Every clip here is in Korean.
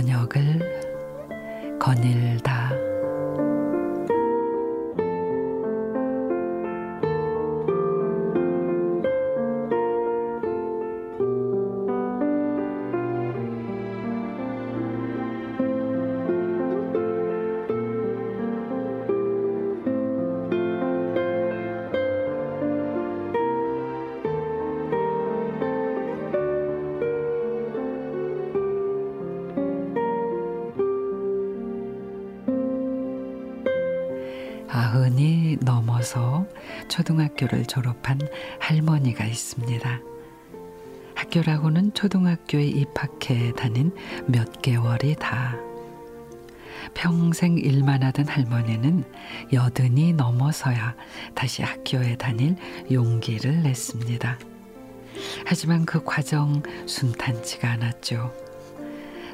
저녁을 거닐다. 아흔이 넘어서 초등학교를 졸업한 할머니가 있습니다. 학교라고는 초등학교에 입학해 다닌 몇 개월이 다. 평생 일만 하던 할머니는 여든이 넘어서야 다시 학교에 다닐 용기를 냈습니다. 하지만 그 과정 순탄치가 않았죠.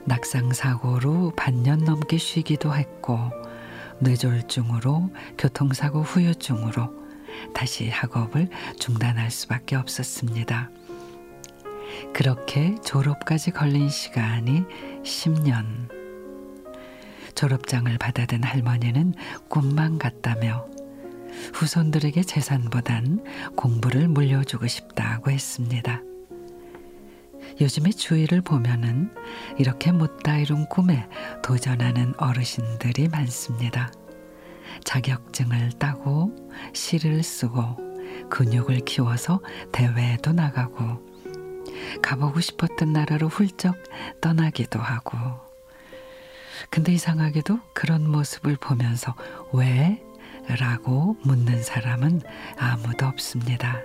낙상 사고로 반년 넘게 쉬기도 했고 뇌졸중으로 교통사고 후유증으로 다시 학업을 중단할 수밖에 없었습니다. 그렇게 졸업까지 걸린 시간이 10년. 졸업장을 받아든 할머니는 꿈만 같다며 후손들에게 재산보단 공부를 물려주고 싶다고 했습니다. 요즘의 주위를 보면은 이렇게 못다 이룬 꿈에 도전하는 어르신들이 많습니다. 자격증을 따고 시를 쓰고 근육을 키워서 대회에도 나가고 가보고 싶었던 나라로 훌쩍 떠나기도 하고 근데 이상하게도 그런 모습을 보면서 왜? 라고 묻는 사람은 아무도 없습니다.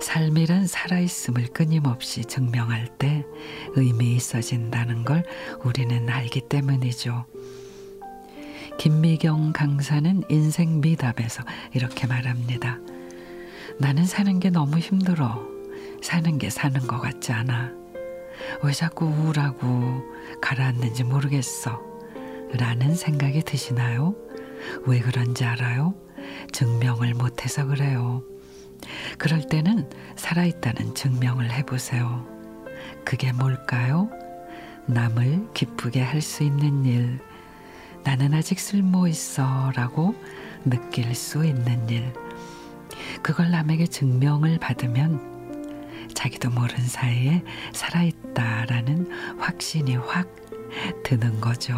삶이란 살아있음을 끊임없이 증명할 때 의미 있어진다는 걸 우리는 알기 때문이죠. 김미경 강사는 인생 미답에서 이렇게 말합니다. 나는 사는 게 너무 힘들어. 사는 게 사는 것 같지 않아. 왜 자꾸 우울하고 가라앉는지 모르겠어. 라는 생각이 드시나요? 왜 그런지 알아요? 증명을 못해서 그래요. 그럴 때는 살아있다는 증명을 해보세요. 그게 뭘까요? 남을 기쁘게 할 수 있는 일, 나는 아직 쓸모 있어 라고 느낄 수 있는 일. 그걸 남에게 증명을 받으면 자기도 모른 사이에 살아있다라는 확신이 확 드는 거죠.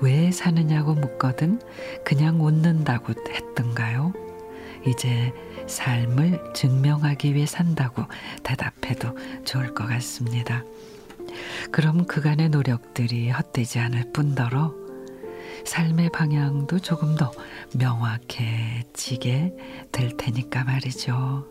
왜 사느냐고 묻거든 그냥 웃는다고 했던가요? 이제 삶을 증명하기 위해 산다고 대답해도 좋을 것 같습니다. 그럼 그간의 노력들이 헛되지 않을 뿐더러 삶의 방향도 조금 더 명확해지게 될 테니까 말이죠.